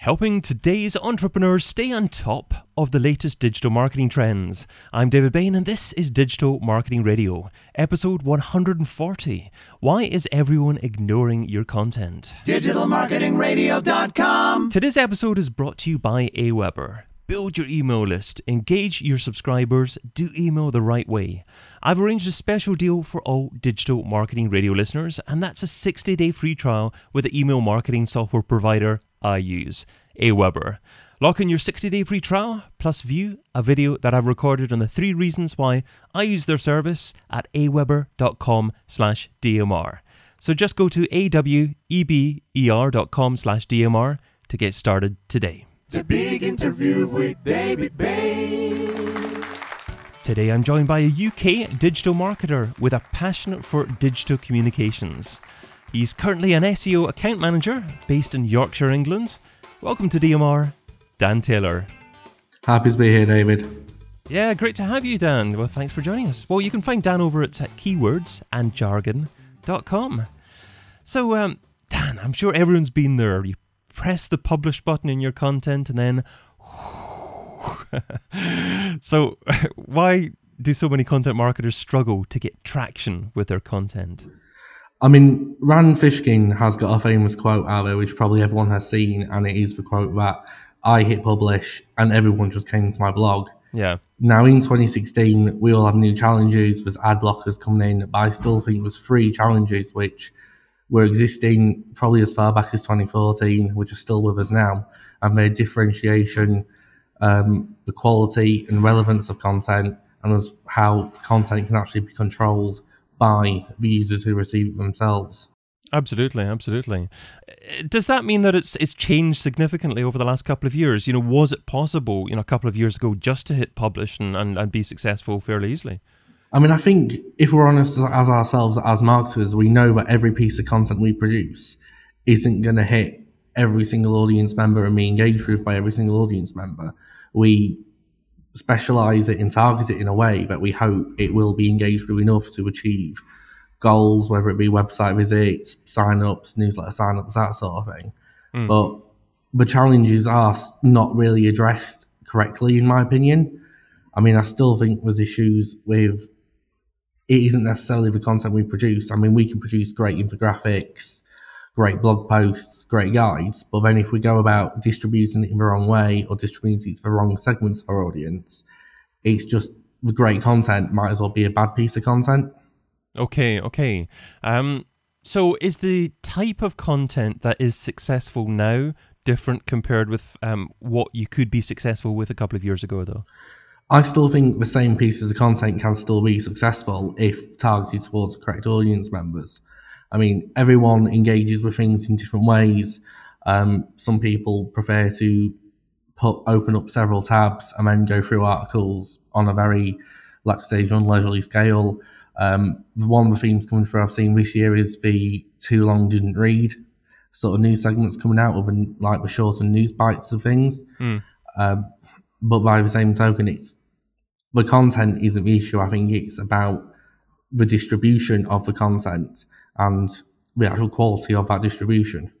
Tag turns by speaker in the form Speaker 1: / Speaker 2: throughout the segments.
Speaker 1: helping today's entrepreneurs stay on top of the latest digital marketing trends. I'm David Bain, and this is Digital Marketing Radio, episode 140. Why is everyone ignoring your content?
Speaker 2: DigitalMarketingRadio.com.
Speaker 1: Today's episode is brought to you by Aweber. Build your email list, engage your subscribers, do email the right way. I've arranged a special deal for all digital marketing radio listeners, and that's a 60 day free trial with the email marketing software provider I use, Aweber. Lock in your 60 day free trial, plus view a video that I've recorded on the three reasons why I use their service at aweber.com slash DMR. So just go to aweber.com slash DMR to get started today.
Speaker 2: The big interview with David Bain.
Speaker 1: Today I'm joined by a UK digital marketer with a passion for digital communications. He's currently an SEO account manager based in Yorkshire, England. Welcome to DMR, Dan Taylor.
Speaker 3: Happy to be here, David.
Speaker 1: Yeah, great to have you, Dan. Well, thanks for joining us. Well, you can find Dan over at keywordsandjargon.com. So, um, Dan, I'm sure everyone's been there. You press the publish button in your content and then. so, why do so many content marketers struggle to get traction with their content?
Speaker 3: I mean, Rand Fishkin has got a famous quote out there, which probably everyone has seen, and it is the quote that I hit publish and everyone just came to my blog.
Speaker 1: Yeah.
Speaker 3: Now, in 2016, we all have new challenges. There's ad blockers coming in, but I still think there's three challenges which were existing probably as far back as 2014, which are still with us now, and their differentiation, um, the quality and relevance of content, and as how content can actually be controlled by the users who receive it themselves.
Speaker 1: Absolutely, absolutely. Does that mean that it's it's changed significantly over the last couple of years? You know, was it possible, you know, a couple of years ago just to hit publish and, and, and be successful fairly easily?
Speaker 3: I mean, I think if we're honest as ourselves as marketers, we know that every piece of content we produce isn't going to hit every single audience member and be engaged with by every single audience member. We specialize it and target it in a way that we hope it will be engaged with enough to achieve goals, whether it be website visits, sign-ups, newsletter sign-ups, that sort of thing.
Speaker 1: Mm.
Speaker 3: But the challenges are not really addressed correctly, in my opinion. I mean, I still think there's issues with it isn't necessarily the content we produce. I mean, we can produce great infographics, great blog posts, great guides, but then if we go about distributing it in the wrong way or distributing it to the wrong segments of our audience, it's just the great content might as well be a bad piece of content.
Speaker 1: Okay, okay. Um, so is the type of content that is successful now different compared with um, what you could be successful with a couple of years ago, though?
Speaker 3: I still think the same pieces of content can still be successful if targeted towards the correct audience members. I mean, everyone engages with things in different ways. Um, some people prefer to put open up several tabs and then go through articles on a very, like stage, leisurely scale. Um, one of the themes coming through I've seen this year is the too long didn't read sort of news segments coming out of and like the shorter news bites of things.
Speaker 1: Mm.
Speaker 3: Um, but by the same token, it's the content isn't the issue. I think it's about the distribution of the content and the actual quality of that distribution.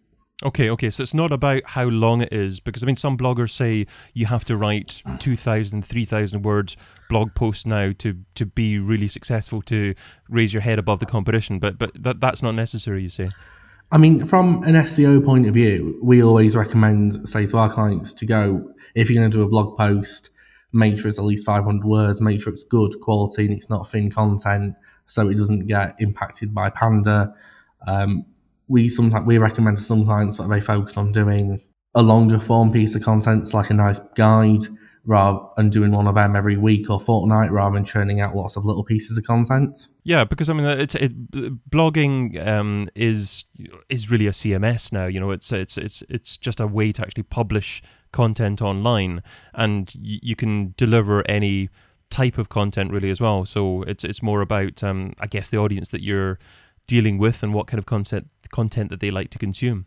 Speaker 1: Okay, okay. So it's not about how long it is, because I mean, some bloggers say you have to write 2,000, 3,000 words blog posts now to, to be really successful to raise your head above the competition. But but that, that's not necessary, you say.
Speaker 3: I mean, from an SEO point of view, we always recommend, say, to our clients to go if you're going to do a blog post, make sure it's at least 500 words, make sure it's good quality and it's not thin content, so it doesn't get impacted by Panda. Um, we sometimes we recommend to some clients that they focus on doing a longer form piece of content, like a nice guide, rather and doing one of them every week or fortnight, rather than churning out lots of little pieces of content.
Speaker 1: Yeah, because I mean, it's it, blogging um, is is really a CMS now. You know, it's it's it's it's just a way to actually publish content online, and y- you can deliver any type of content really as well. So it's it's more about um, I guess the audience that you're dealing with and what kind of content content that they like to consume.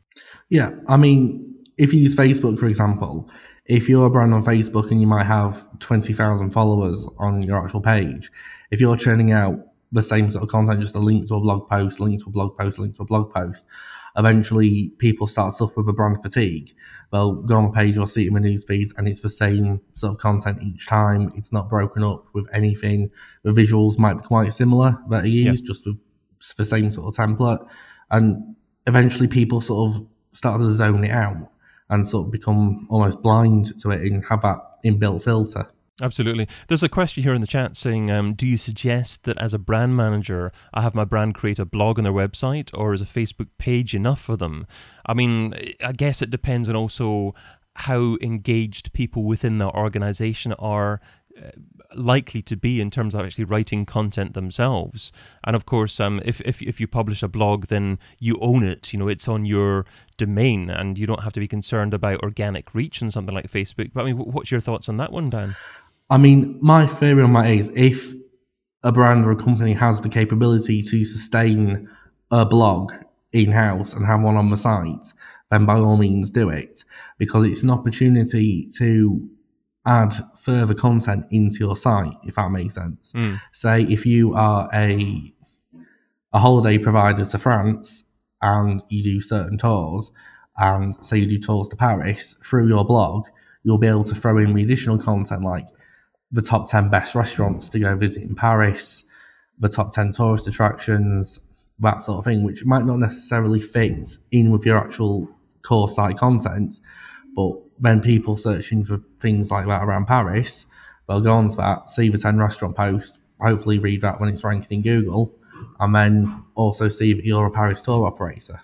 Speaker 3: Yeah, I mean, if you use Facebook for example, if you're a brand on Facebook and you might have twenty thousand followers on your actual page, if you're churning out the same sort of content, just a link to a blog post, link to a blog post, link to a blog post, eventually people start to suffer with brand fatigue. They'll go on a page or see it in the news feeds and it's the same sort of content each time. It's not broken up with anything. The visuals might be quite similar that are used, yeah. just with the same sort of template. And eventually people sort of start to zone it out and sort of become almost blind to it and have that inbuilt filter.
Speaker 1: Absolutely. There's a question here in the chat saying, um, do you suggest that as a brand manager, I have my brand create a blog on their website or is a Facebook page enough for them? I mean, I guess it depends on also how engaged people within the organization are uh, likely to be in terms of actually writing content themselves. And of course, um, if, if if you publish a blog, then you own it. You know, it's on your domain, and you don't have to be concerned about organic reach and something like Facebook. But I mean, what's your thoughts on that one, Dan?
Speaker 3: I mean, my theory on that is if a brand or a company has the capability to sustain a blog in house and have one on the site, then by all means do it because it's an opportunity to add further content into your site, if that makes sense. Mm. Say if you are a a holiday provider to France and you do certain tours, and say you do tours to Paris through your blog, you'll be able to throw in the additional content like the top 10 best restaurants to go visit in Paris, the top 10 tourist attractions, that sort of thing, which might not necessarily fit in with your actual core site content. But then people searching for things like that around Paris, they'll go on to that, see the 10 restaurant post, hopefully read that when it's ranked in Google, and then also see that you're a Paris tour operator.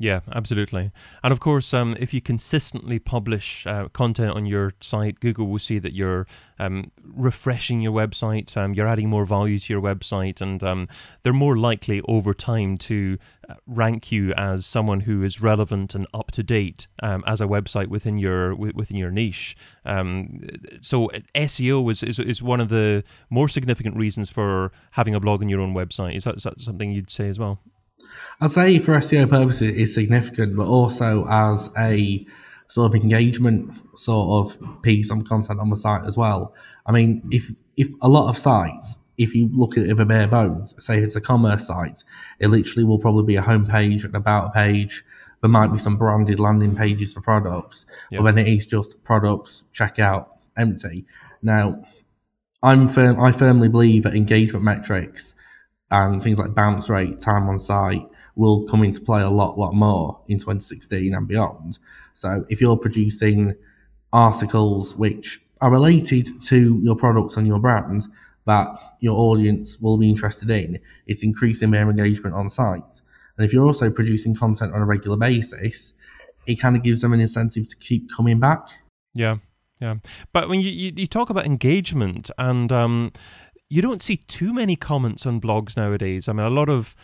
Speaker 1: Yeah, absolutely. And of course, um, if you consistently publish uh, content on your site, Google will see that you're um, refreshing your website, um, you're adding more value to your website, and um, they're more likely over time to uh, rank you as someone who is relevant and up to date um, as a website within your within your niche. Um, so SEO is, is is one of the more significant reasons for having a blog on your own website. Is that, is that something you'd say as well?
Speaker 3: I'd say for SEO purposes it's significant, but also as a sort of engagement sort of piece of content on the site as well. I mean, if if a lot of sites, if you look at it the bare bones, say it's a commerce site, it literally will probably be a homepage and about page. There might be some branded landing pages for products, yep. but then it is just products, checkout, empty. Now, I'm firm. I firmly believe that engagement metrics and things like bounce rate, time on site will come into play a lot, lot more in 2016 and beyond. So if you're producing articles which are related to your products and your brand that your audience will be interested in, it's increasing their engagement on site. And if you're also producing content on a regular basis, it kind of gives them an incentive to keep coming back.
Speaker 1: Yeah, yeah. But when you, you, you talk about engagement and um, you don't see too many comments on blogs nowadays. I mean, a lot of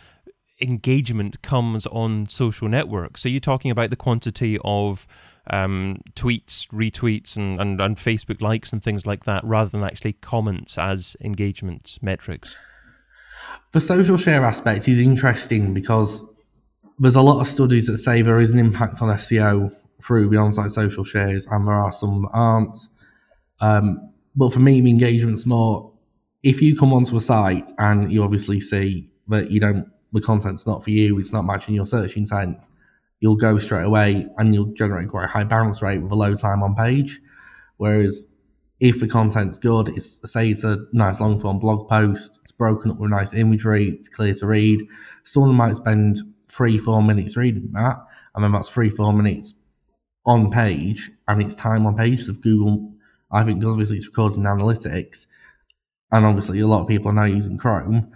Speaker 1: engagement comes on social networks. So you're talking about the quantity of um, tweets, retweets, and, and, and Facebook likes and things like that, rather than actually comments as engagement metrics.
Speaker 3: The social share aspect is interesting because there's a lot of studies that say there is an impact on SEO through the on-site social shares, and there are some that aren't. Um, but for me, the engagement's more if you come onto a site and you obviously see that you don't the content's not for you, it's not matching your search intent, you'll go straight away and you'll generate quite a high bounce rate with a low time on page. Whereas if the content's good, it's say it's a nice long form blog post, it's broken up with nice imagery, it's clear to read. Someone might spend three, four minutes reading that, and then that's three, four minutes on page, and it's time on page. So Google, I think, obviously it's recording analytics, and obviously a lot of people are now using Chrome,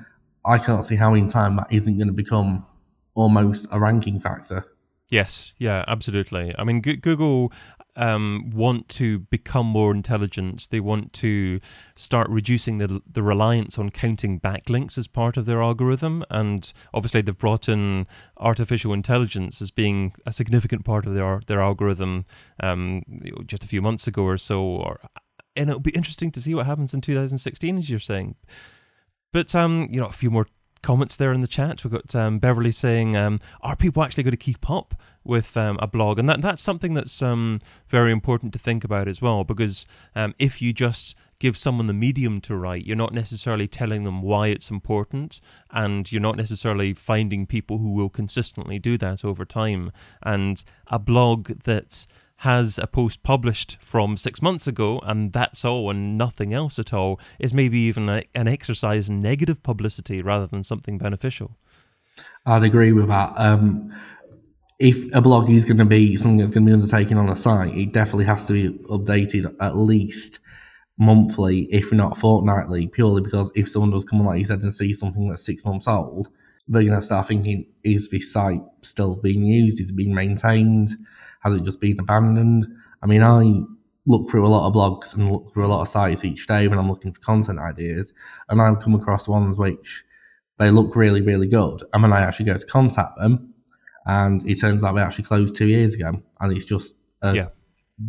Speaker 3: I can't see how in time that isn't going to become almost a ranking factor.
Speaker 1: Yes, yeah, absolutely. I mean, Google um, want to become more intelligent. They want to start reducing the the reliance on counting backlinks as part of their algorithm, and obviously they've brought in artificial intelligence as being a significant part of their their algorithm um, just a few months ago or so. Or and it'll be interesting to see what happens in 2016, as you're saying. But um, you know, a few more comments there in the chat. We've got um, Beverly saying, um, "Are people actually going to keep up with um, a blog?" And that that's something that's um, very important to think about as well, because um, if you just give someone the medium to write, you're not necessarily telling them why it's important, and you're not necessarily finding people who will consistently do that over time. And a blog that has a post published from six months ago and that's all and nothing else at all is maybe even a, an exercise in negative publicity rather than something beneficial.
Speaker 3: I'd agree with that. Um, if a blog is going to be something that's going to be undertaken on a site, it definitely has to be updated at least monthly, if not fortnightly, purely because if someone does come like you said, and see something that's six months old, they're going to start thinking, is this site still being used? Is it being maintained? Has it just been abandoned? I mean, I look through a lot of blogs and look through a lot of sites each day when I'm looking for content ideas, and I've come across ones which they look really, really good. And when I actually go to contact them, and it turns out they actually closed two years ago, and it's just a
Speaker 1: Yeah.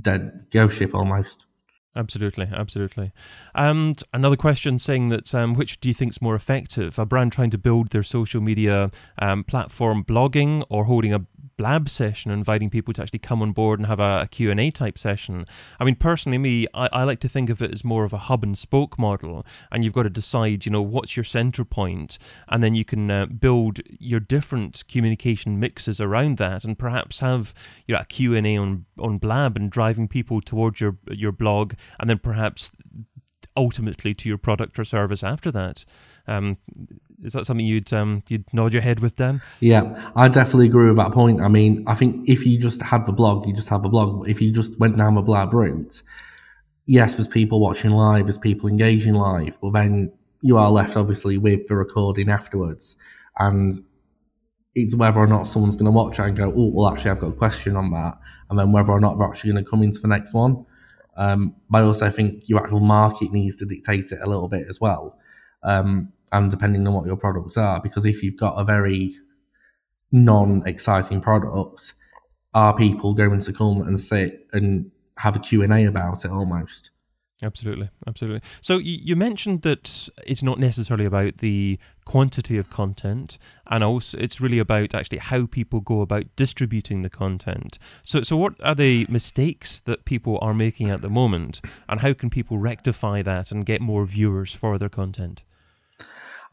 Speaker 3: dead ghost ship almost.
Speaker 1: Absolutely, absolutely. And another question saying that um, which do you think is more effective? A brand trying to build their social media um, platform, blogging, or holding a blab session, inviting people to actually come on board and have a, a Q&A type session? I mean, personally, me, I, I like to think of it as more of a hub and spoke model, and you've got to decide, you know, what's your center point, and then you can uh, build your different communication mixes around that, and perhaps have you know a Q&A on on Blab and driving people towards your your blog, and then perhaps ultimately to your product or service after that. Um, is that something you'd um, you'd nod your head with, Dan?
Speaker 3: Yeah, I definitely agree with that point. I mean, I think if you just had the blog, you just have the blog. If you just went down the blab route, yes, there's people watching live, there's people engaging live, but then you are left obviously with the recording afterwards, and it's whether or not someone's going to watch it and go, oh, well, actually, I've got a question on that, and then whether or not they're actually going to come into the next one. Um, but I also think your actual market needs to dictate it a little bit as well. Um, and depending on what your products are, because if you've got a very non-exciting product, are people going to come and sit and have a Q&A about it almost?
Speaker 1: Absolutely, absolutely. So you mentioned that it's not necessarily about the quantity of content, and also it's really about actually how people go about distributing the content. So, so what are the mistakes that people are making at the moment, and how can people rectify that and get more viewers for their content?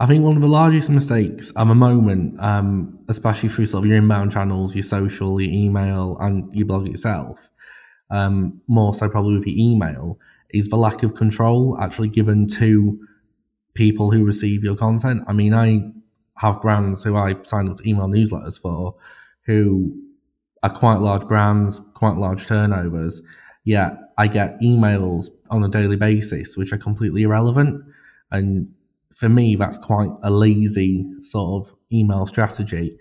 Speaker 3: I think one of the largest mistakes at the moment, um, especially through sort of your inbound channels, your social, your email, and your blog itself, um, more so probably with your email, is the lack of control actually given to people who receive your content. I mean, I have brands who I sign up to email newsletters for who are quite large brands, quite large turnovers, yet I get emails on a daily basis which are completely irrelevant. And for me, that's quite a lazy sort of email strategy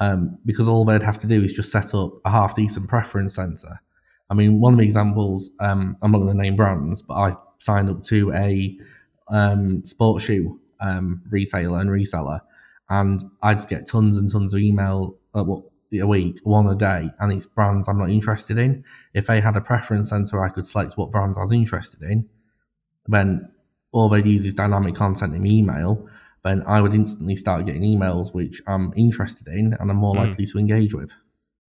Speaker 3: um, because all they'd have to do is just set up a half decent preference center I mean, one of the examples, um, I'm not going to name brands, but I signed up to a um, sports shoe um, retailer and reseller, and I just get tons and tons of email uh, a week, one a day, and it's brands I'm not interested in. If they had a preference center, I could select what brands I was interested in. Then all they'd use is dynamic content in email. Then I would instantly start getting emails which I'm interested in and I'm more mm. likely to engage with.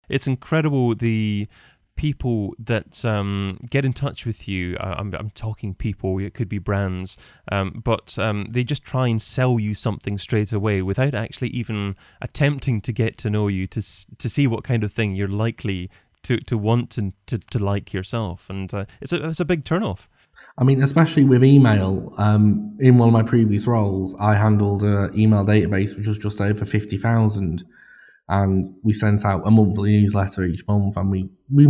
Speaker 1: It's incredible the people that um, get in touch with you. Uh, I'm, I'm, talking people, it could be brands, um, but um, they just try and sell you something straight away without actually even attempting to get to know you to to see what kind of thing you're likely to, to want and to, to like yourself. And uh, it's, a, it's a big turnoff.
Speaker 3: I mean, especially with email. Um, in one of my previous roles, I handled an email database which was just over 50,000 and we sent out a monthly newsletter each month, and we we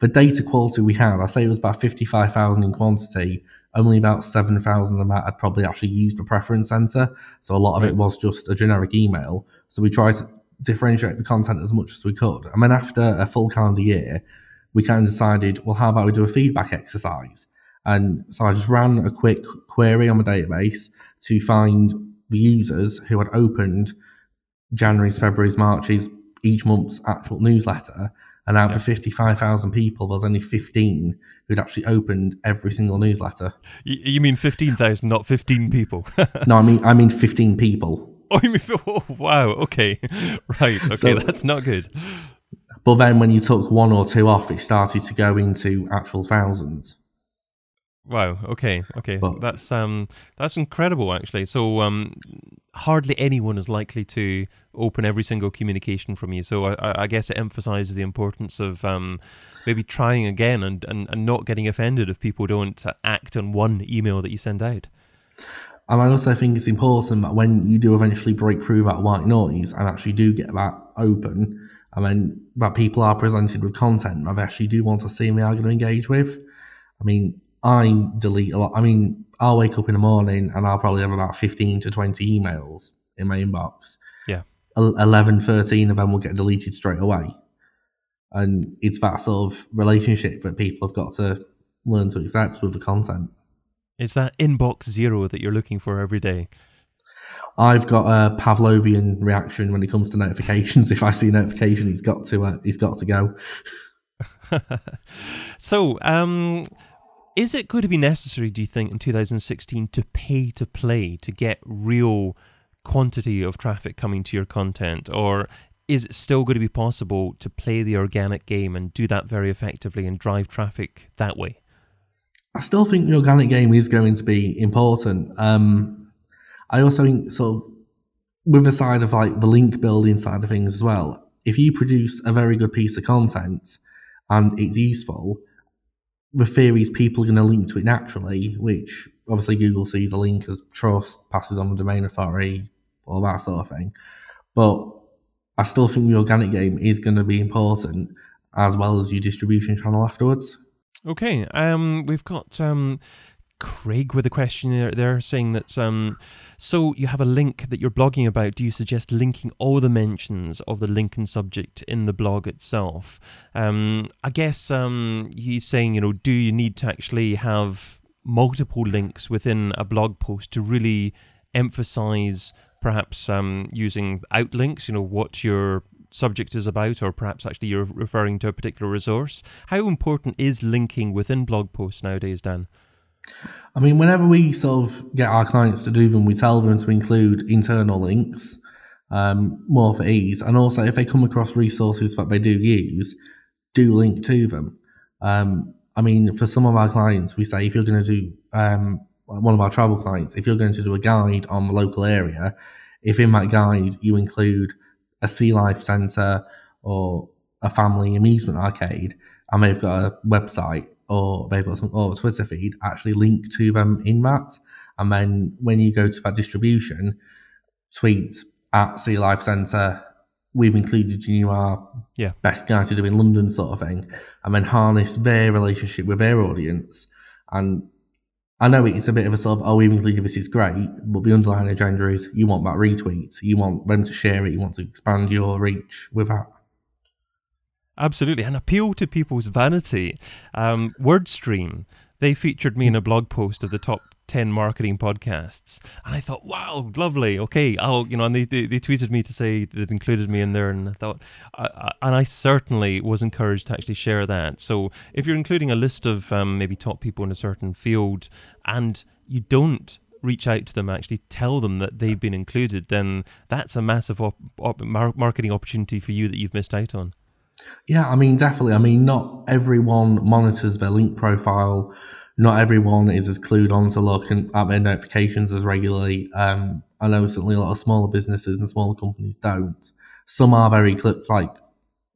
Speaker 3: the data quality we had, I say it was about fifty five thousand in quantity. Only about seven thousand of that had probably actually used the preference center, so a lot of it was just a generic email. So we tried to differentiate the content as much as we could, and then after a full calendar year, we kind of decided, well, how about we do a feedback exercise? And so I just ran a quick query on the database to find the users who had opened January's, February's, March's, each month's actual newsletter. And out yeah. of 55,000 people, there's only 15 who'd actually opened every single newsletter.
Speaker 1: You mean 15,000, not 15 people?
Speaker 3: no, I mean I mean 15 people.
Speaker 1: Oh, you mean, oh, wow. Okay. Right. Okay. So, that's not good.
Speaker 3: But then when you took one or two off, it started to go into actual thousands.
Speaker 1: Wow. Okay. Okay. But, that's um that's incredible actually. So um hardly anyone is likely to open every single communication from you. So I, I guess it emphasizes the importance of um maybe trying again and, and, and not getting offended if people don't act on one email that you send out.
Speaker 3: And I also think it's important that when you do eventually break through that white noise and actually do get that open, I mean that people are presented with content that they actually do want to see and they are going to engage with. I mean, I delete a lot. I mean, I'll wake up in the morning and I'll probably have about 15 to 20 emails in my inbox.
Speaker 1: Yeah.
Speaker 3: 11, 13 of them will get deleted straight away. And it's that sort of relationship that people have got to learn to accept with the content.
Speaker 1: It's that inbox zero that you're looking for every day.
Speaker 3: I've got a Pavlovian reaction when it comes to notifications. if I see a notification, he's got to uh, he's got to go.
Speaker 1: so, um, is it going to be necessary, do you think, in 2016 to pay to play to get real quantity of traffic coming to your content? Or is it still going to be possible to play the organic game and do that very effectively and drive traffic that way?
Speaker 3: I still think the organic game is going to be important. Um, I also think, sort of, with the side of like the link building side of things as well, if you produce a very good piece of content and it's useful, the theory is people are going to link to it naturally, which obviously Google sees a link as trust, passes on the domain authority, all that sort of thing. But I still think the organic game is going to be important as well as your distribution channel afterwards.
Speaker 1: Okay, um, we've got um, Craig with a question there, there saying that um, so you have a link that you're blogging about. Do you suggest linking all the mentions of the and subject in the blog itself? Um, I guess um, he's saying, you know, do you need to actually have multiple links within a blog post to really emphasize perhaps um, using outlinks, you know, what your subject is about, or perhaps actually you're referring to a particular resource. How important is linking within blog posts nowadays, Dan?
Speaker 3: I mean, whenever we sort of get our clients to do them, we tell them to include internal links, um, more for ease, and also if they come across resources that they do use, do link to them. Um, I mean, for some of our clients, we say if you're going to do um, one of our travel clients, if you're going to do a guide on the local area, if in that guide you include a sea life centre or a family amusement arcade, and they've got a website or they've got some oh, or Twitter feed actually link to um, them in that. And then when you go to that distribution, tweet at Sea Life Centre, we've included you our
Speaker 1: yeah.
Speaker 3: best guide to do in London sort of thing, and then harness their relationship with their audience. And I know it's a bit of a sort of, oh, we've included this is great, but the underlying agenda is you want that retweet, you want them to share it, you want to expand your reach with that.
Speaker 1: Absolutely, An appeal to people's vanity. Um, WordStream, they featured me in a blog post of the top 10 marketing podcasts. And I thought, wow, lovely. Okay. I'll, you know, and they, they, they tweeted me to say that included me in there. And I thought, I, I, and I certainly was encouraged to actually share that. So if you're including a list of um, maybe top people in a certain field and you don't reach out to them, actually tell them that they've been included, then that's a massive op- op- marketing opportunity for you that you've missed out on.
Speaker 3: Yeah, I mean, definitely. I mean, not everyone monitors their link profile. Not everyone is as clued on to look at their notifications as regularly. Um, I know certainly a lot of smaller businesses and smaller companies don't. Some are very clipped, like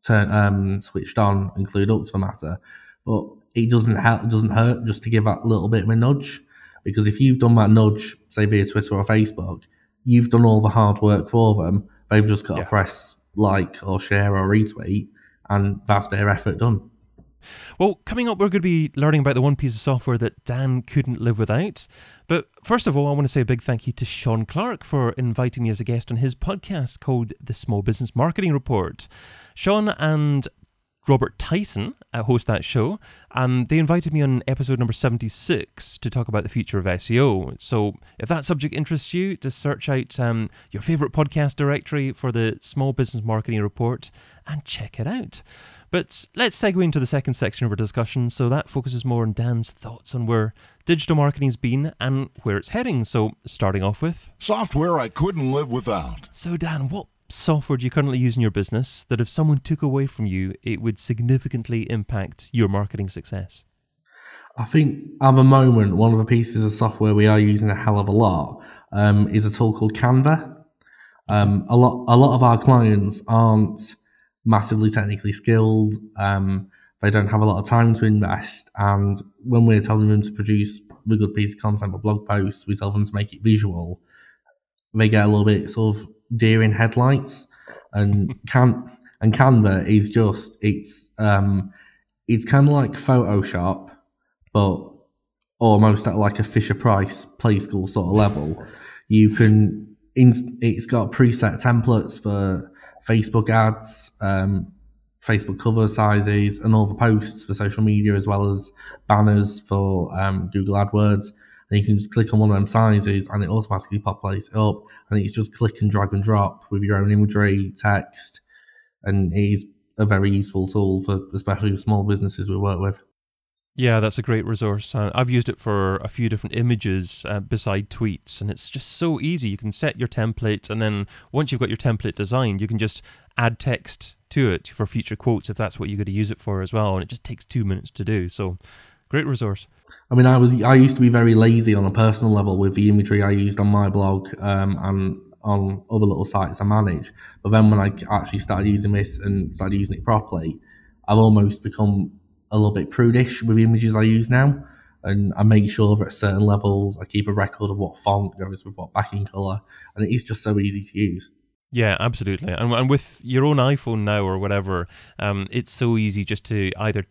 Speaker 3: turn um, switched on and clued up to the matter, but it doesn't help. It doesn't hurt just to give that little bit of a nudge, because if you've done that nudge, say via Twitter or Facebook, you've done all the hard work for them. They've just got yeah. to press like or share or retweet, and that's their effort done.
Speaker 1: Well, coming up, we're going to be learning about the one piece of software that Dan couldn't live without. But first of all, I want to say a big thank you to Sean Clark for inviting me as a guest on his podcast called The Small Business Marketing Report. Sean and Robert Tyson uh, hosts that show. Um, they invited me on episode number 76 to talk about the future of SEO. So if that subject interests you, just search out um, your favorite podcast directory for the Small Business Marketing Report and check it out. But let's segue into the second section of our discussion. So that focuses more on Dan's thoughts on where digital marketing's been and where it's heading. So starting off with
Speaker 4: software I couldn't live without.
Speaker 1: So Dan, what software do you currently use in your business that if someone took away from you, it would significantly impact your marketing success?
Speaker 3: I think at the moment, one of the pieces of software we are using a hell of a lot um, is a tool called Canva. Um, a lot, a lot of our clients aren't massively technically skilled. Um, they don't have a lot of time to invest, and when we're telling them to produce a good piece of content or blog posts, we tell them to make it visual. They get a little bit sort of deer in headlights, and can and Canva is just it's um it's kind of like Photoshop, but almost at like a Fisher Price Play School sort of level. You can in, it's got preset templates for Facebook ads, um, Facebook cover sizes, and all the posts for social media, as well as banners for um, Google AdWords. And you can just click on one of them sizes, and it automatically populates up. And it's just click and drag and drop with your own imagery, text, and it is a very useful tool for especially the small businesses we work with.
Speaker 1: Yeah, that's a great resource. I've used it for a few different images uh, beside tweets, and it's just so easy. You can set your template, and then once you've got your template designed, you can just add text to it for future quotes if that's what you're going to use it for as well. And it just takes two minutes to do. So, great resource.
Speaker 3: I mean, I was I used to be very lazy on a personal level with the imagery I used on my blog um, and on other little sites I manage. But then when I actually started using this and started using it properly, I've almost become a little bit prudish with the images I use now. And I make sure that at certain levels I keep a record of what font goes with what backing color, and it is just so easy to use.
Speaker 1: Yeah, absolutely. And, and with your own iPhone now or whatever, um, it's so easy just to either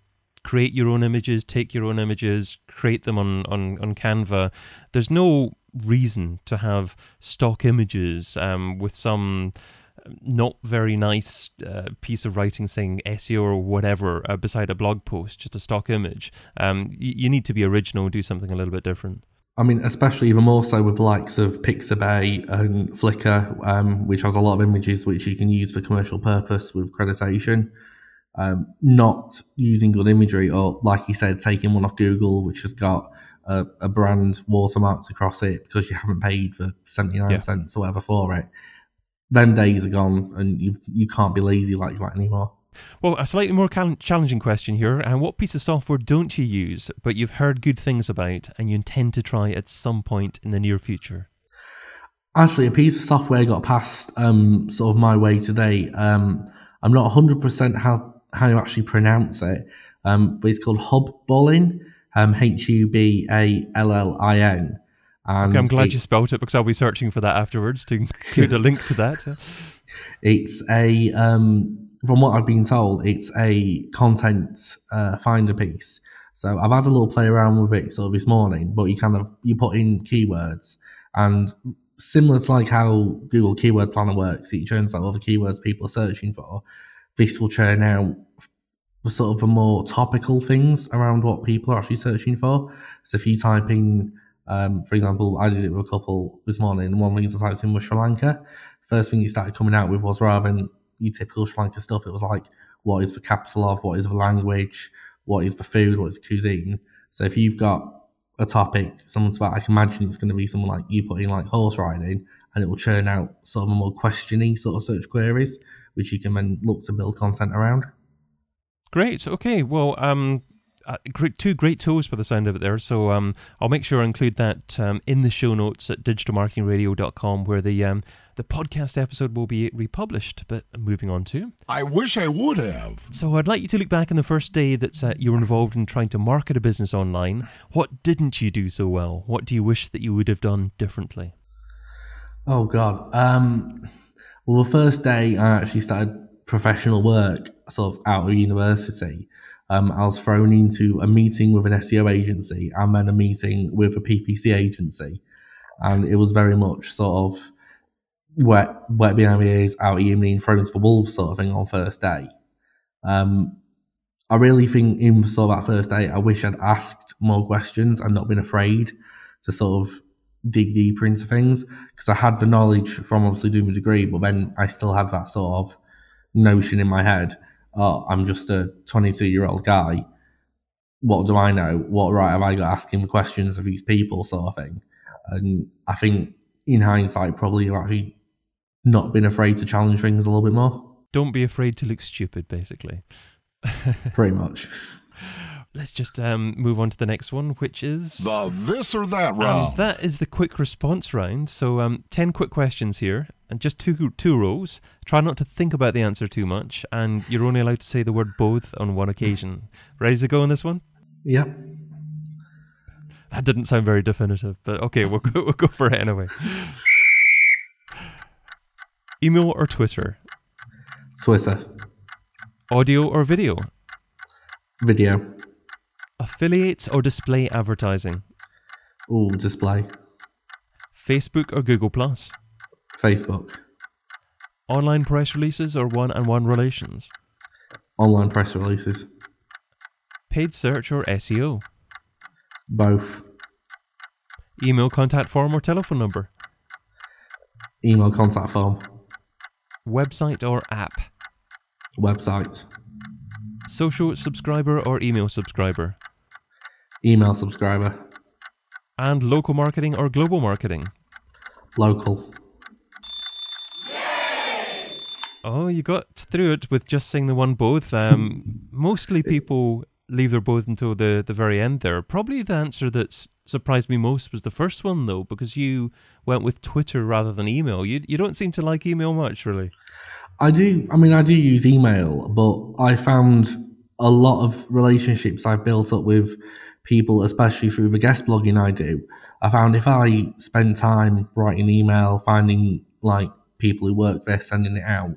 Speaker 1: create your own images, take your own images, create them on, on, on Canva. There's no reason to have stock images um, with some not very nice uh, piece of writing saying SEO or whatever uh, beside a blog post, just a stock image. Um, you, you need to be original, do something a little bit different.
Speaker 3: I mean, especially even more so with the likes of Pixabay and Flickr, um, which has a lot of images which you can use for commercial purpose with accreditation. Um, not using good imagery, or like you said, taking one off Google, which has got a, a brand watermarked across it because you haven't paid for 79 yeah. cents or whatever for it them days are gone, and you you can't be lazy like that anymore.
Speaker 1: Well, a slightly more challenging question here. And what piece of software don't you use, but you've heard good things about, and you intend to try at some point in the near future?
Speaker 3: Actually, a piece of software got passed um, sort of my way today. Um, I'm not 100% how how you actually pronounce it, um, but it's called Hubballin, um, H U B A L L I N.
Speaker 1: Okay, I'm glad you spelt it because I'll be searching for that afterwards to include a link to that.
Speaker 3: It's a, um, from what I've been told, it's a content uh, finder piece. So I've had a little play around with it sort of this morning, but you kind of you put in keywords and similar to like how Google Keyword Planner works, it churns out all the keywords people are searching for. This will churn out sort of the more topical things around what people are actually searching for. So if you type in um, for example, I did it with a couple this morning, one of the things I typed in was Sri Lanka. First thing you started coming out with was rather than your typical Sri Lanka stuff, it was like, what is the capital of, what is the language, what is the food, what is the cuisine. So if you've got a topic, someone's about, I can imagine it's going to be someone like you put in like horse riding, and it will churn out sort of more questiony sort of search queries, which you can then look to build content around.
Speaker 1: Great. Okay. Well, um, uh, great, two great tools for the sound of it there. So um, I'll make sure I include that um, in the show notes at digitalmarketingradio.com where the um, the podcast episode will be republished. But moving on to.
Speaker 4: I wish I would have.
Speaker 1: So I'd like you to look back on the first day that uh, you were involved in trying to market a business online. What didn't you do so well? What do you wish that you would have done differently?
Speaker 3: Oh, God. Um, well, the first day I actually started professional work sort of out of university um, I was thrown into a meeting with an SEO agency and then a meeting with a PPC agency. And it was very much sort of wet, wet behind the ears, out your mean, thrown to the wolves sort of thing on first day. Um, I really think in sort of that first day, I wish I'd asked more questions and not been afraid to sort of dig deeper into things because I had the knowledge from obviously doing my degree, but then I still had that sort of notion in my head. Oh, I'm just a 22 year old guy. What do I know? What right have I got asking questions of these people, sort of thing? And I think in hindsight, probably you've actually not been afraid to challenge things a little bit more.
Speaker 1: Don't be afraid to look stupid, basically.
Speaker 3: Pretty much.
Speaker 1: Let's just um, move on to the next one, which is
Speaker 4: The this or that
Speaker 1: um,
Speaker 4: round.
Speaker 1: that is the quick response round. So, um, ten quick questions here, and just two two rows. Try not to think about the answer too much, and you're only allowed to say the word both on one occasion. Ready to go on this one?
Speaker 3: Yep.
Speaker 1: That didn't sound very definitive, but okay, we'll go, we'll go for it anyway. Email or Twitter?
Speaker 3: Twitter.
Speaker 1: Audio or video?
Speaker 3: Video.
Speaker 1: Affiliates or display advertising?
Speaker 3: Ooh, display.
Speaker 1: Facebook or Google Plus?
Speaker 3: Facebook.
Speaker 1: Online press releases or one-on-one relations?
Speaker 3: Online press releases.
Speaker 1: Paid search or SEO?
Speaker 3: Both.
Speaker 1: Email contact form or telephone number?
Speaker 3: Email contact form.
Speaker 1: Website or app?
Speaker 3: Website.
Speaker 1: Social subscriber or email subscriber?
Speaker 3: Email subscriber.
Speaker 1: And local marketing or global marketing?
Speaker 3: Local.
Speaker 1: Oh, you got through it with just saying the one both. Um, mostly people leave their both until the, the very end there. Probably the answer that surprised me most was the first one, though, because you went with Twitter rather than email. You, you don't seem to like email much, really.
Speaker 3: I do. I mean, I do use email, but I found a lot of relationships I've built up with people, especially through the guest blogging I do. I found if I spend time writing email, finding like people who work there, sending it out,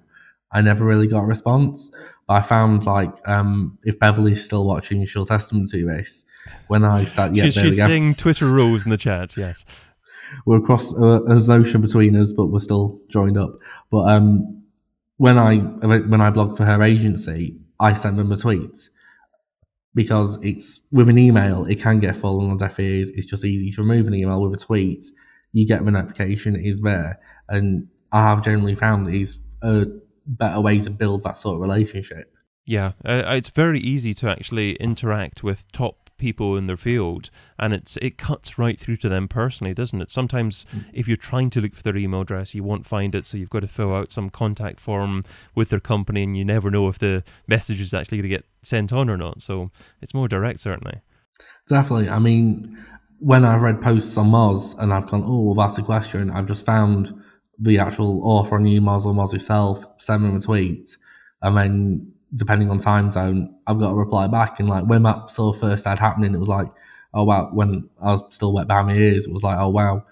Speaker 3: I never really got a response. But I found like um, if Beverly's still watching, she'll testament to this. When I start, yeah,
Speaker 1: she's she's saying Twitter rules in the chat, yes.
Speaker 3: we're across uh, an ocean between us, but we're still joined up. But um, when I when I blogged for her agency, I sent them a tweet because it's with an email, it can get fallen on deaf ears. It's just easy to remove an email with a tweet. You get the notification, it is there, and I have generally found these it's a better way to build that sort of relationship.
Speaker 1: Yeah, uh, it's very easy to actually interact with top people in their field, and it's it cuts right through to them personally, doesn't it? Sometimes, if you're trying to look for their email address, you won't find it, so you've got to fill out some contact form with their company, and you never know if the message is actually going to get sent on or not. So it's more direct, certainly.
Speaker 3: Definitely. I mean, when I've read posts on Moz and I've gone, oh, that's a question, I've just found the actual author on YouMoz or Moz itself, send them a tweet, and then depending on time zone, I've got to reply back. And like when that sort of first started happening, it was like, oh wow, when I was still wet behind my ears, it was like, oh wow,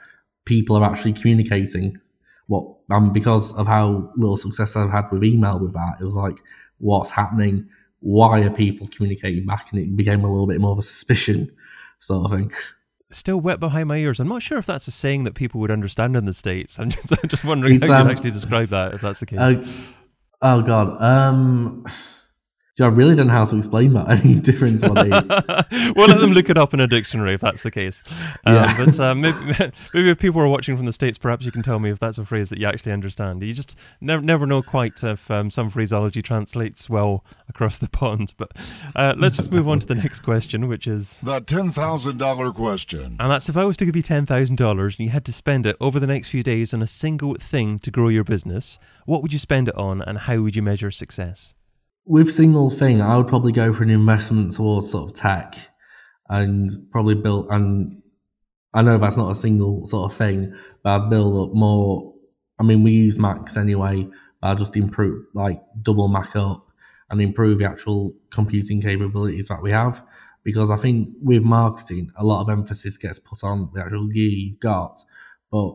Speaker 3: people are actually communicating. What um because of how little success I've had with email with that, it was like, what's happening? Why are people communicating back? And it became a little bit more of a suspicion sort of thing.
Speaker 1: Still wet behind my ears. I'm not sure if that's a saying that people would understand in the states. I'm just, I'm just wondering
Speaker 3: It's,
Speaker 1: how
Speaker 3: um,
Speaker 1: you'd actually describe that if that's the case.
Speaker 3: Uh, oh god. Um gee, I really don't know how to explain that any different to what
Speaker 1: we'll let them look it up in a dictionary if that's the case. Um,
Speaker 3: Yeah.
Speaker 1: But uh, maybe, maybe if people are watching from the states, perhaps you can tell me if that's a phrase that you actually understand. You just never never know quite if um, some phraseology translates well across the pond. But uh, let's just move on to the next question, which is.
Speaker 4: The $10,000 question.
Speaker 1: And that's if I was to give you $10,000 and you had to spend it over the next few days on a single thing to grow your business, what would you spend it on and how would you measure success?
Speaker 3: With single thing, I would probably go for an investment towards sort of tech and probably build. And I know that's not a single sort of thing, but I'd build up more. I mean, we use Macs anyway. But I'll just improve, like double Mac up and improve the actual computing capabilities that we have. Because I think with marketing, a lot of emphasis gets put on the actual gear you've got. But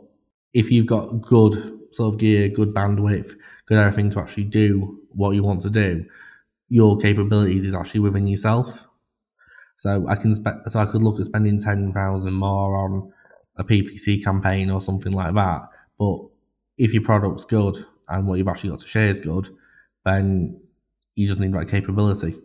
Speaker 3: if you've got good sort of gear, good bandwidth, good everything to actually do what you want to do, your capabilities is actually within yourself. So I can spe- so I could look at spending ten thousand more on a PPC campaign or something like that. But if your product's good and what you've actually got to share is good, then you just need that capability.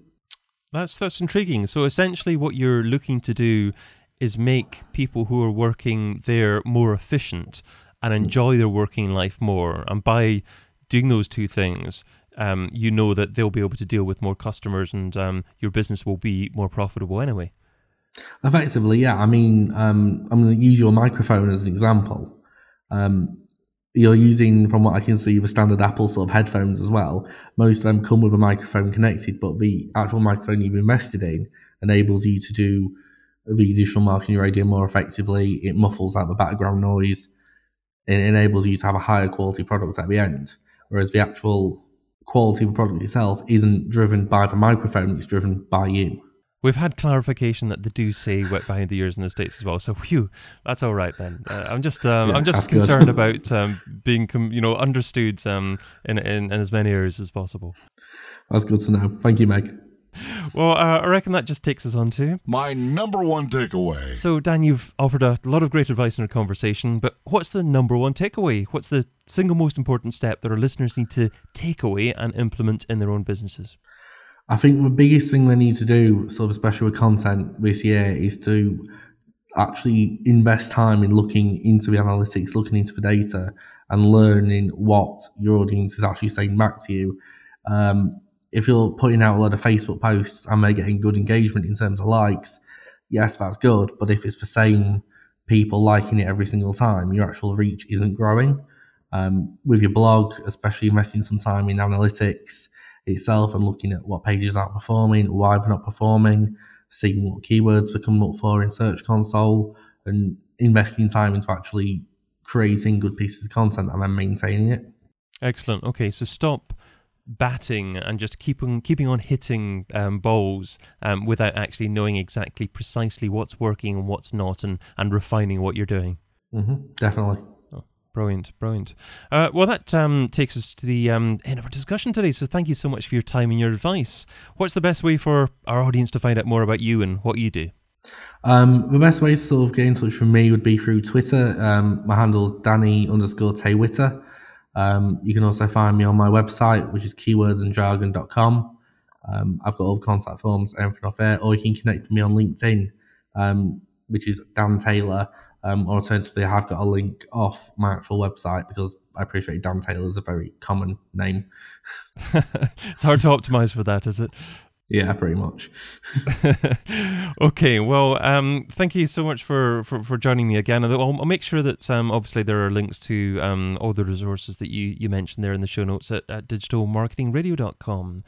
Speaker 1: That's that's intriguing. So essentially, what you're looking to do is make people who are working there more efficient and mm. enjoy their working life more. And by doing those two things, um, you know that they'll be able to deal with more customers, and um, your business will be more profitable anyway.
Speaker 3: Effectively, yeah. I mean, um, I'm going to use your microphone as an example. Um, you're using, from what I can see, the standard Apple sort of headphones as well. Most of them come with a microphone connected, but the actual microphone you've invested in enables you to do the digital marketing you're radio more effectively. It muffles out the background noise. It enables you to have a higher quality product at the end. Whereas the actual quality of the product itself isn't driven by the microphone, it's driven by you.
Speaker 1: We've had clarification that they do say wet behind the ears in the states as well. So, phew, that's all right then. Uh, I'm just, um, yeah, I'm just concerned about um, being, com- you know, understood um, in, in, in as many areas as possible.
Speaker 3: That's good to know. Thank you, Meg.
Speaker 1: Well, uh, I reckon that just takes us on to
Speaker 4: my number one takeaway.
Speaker 1: So, Dan, you've offered a lot of great advice in our conversation, but what's the number one takeaway? What's the single most important step that our listeners need to take away and implement in their own businesses?
Speaker 3: I think the biggest thing they need to do, sort of especially with content this year, is to actually invest time in looking into the analytics, looking into the data, and learning what your audience is actually saying back to you. Um, if you're putting out a lot of Facebook posts and they're getting good engagement in terms of likes, yes, that's good. But if it's the same people liking it every single time, your actual reach isn't growing. Um, with your blog, especially investing some time in analytics, itself and looking at what pages aren't performing, why they're not performing, seeing what keywords they're coming up for in Search Console, and investing time into actually creating good pieces of content and then maintaining it.
Speaker 1: Excellent. Okay, so stop batting and just keeping keeping on hitting um, balls um, without actually knowing exactly precisely what's working and what's not, and and refining what you're doing.
Speaker 3: Mm-hmm, definitely.
Speaker 1: Brilliant, brilliant. Uh, well, that um, takes us to the um, end of our discussion today. So, thank you so much for your time and your advice. What's the best way for our audience to find out more about you and what you do?
Speaker 3: Um, the best way to sort of get in touch with me would be through Twitter. Um, my handle is Danny underscore Taywitter. Um, you can also find me on my website, which is keywordsandjargon.com. Um, I've got all the contact forms, everything off there, or you can connect with me on LinkedIn, um, which is Dan Taylor. Um, alternatively, I have got a link off my actual website because I appreciate Dan Taylor is a very common name.
Speaker 1: it's hard to optimize for that, is it?
Speaker 3: Yeah, pretty much.
Speaker 1: okay, well, um, thank you so much for, for, for joining me again. I'll, I'll make sure that um, obviously there are links to um, all the resources that you, you mentioned there in the show notes at, at digitalmarketingradio.com.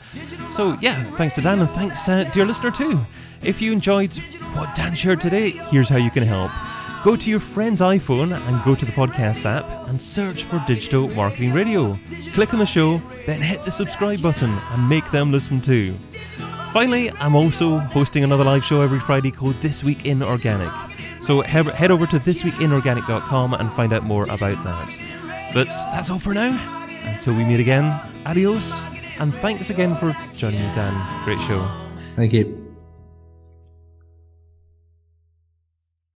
Speaker 1: So, yeah, thanks to Dan and thanks, uh, dear listener, too. If you enjoyed what Dan shared today, here's how you can help. Go to your friend's iPhone and go to the podcast app and search for Digital Marketing Radio. Click on the show, then hit the subscribe button and make them listen too. Finally, I'm also hosting another live show every Friday called This Week in Organic. So head over to thisweekinorganic.com and find out more about that. But that's all for now. Until we meet again, adios, and thanks again for joining me, Dan. Great show.
Speaker 3: Thank you.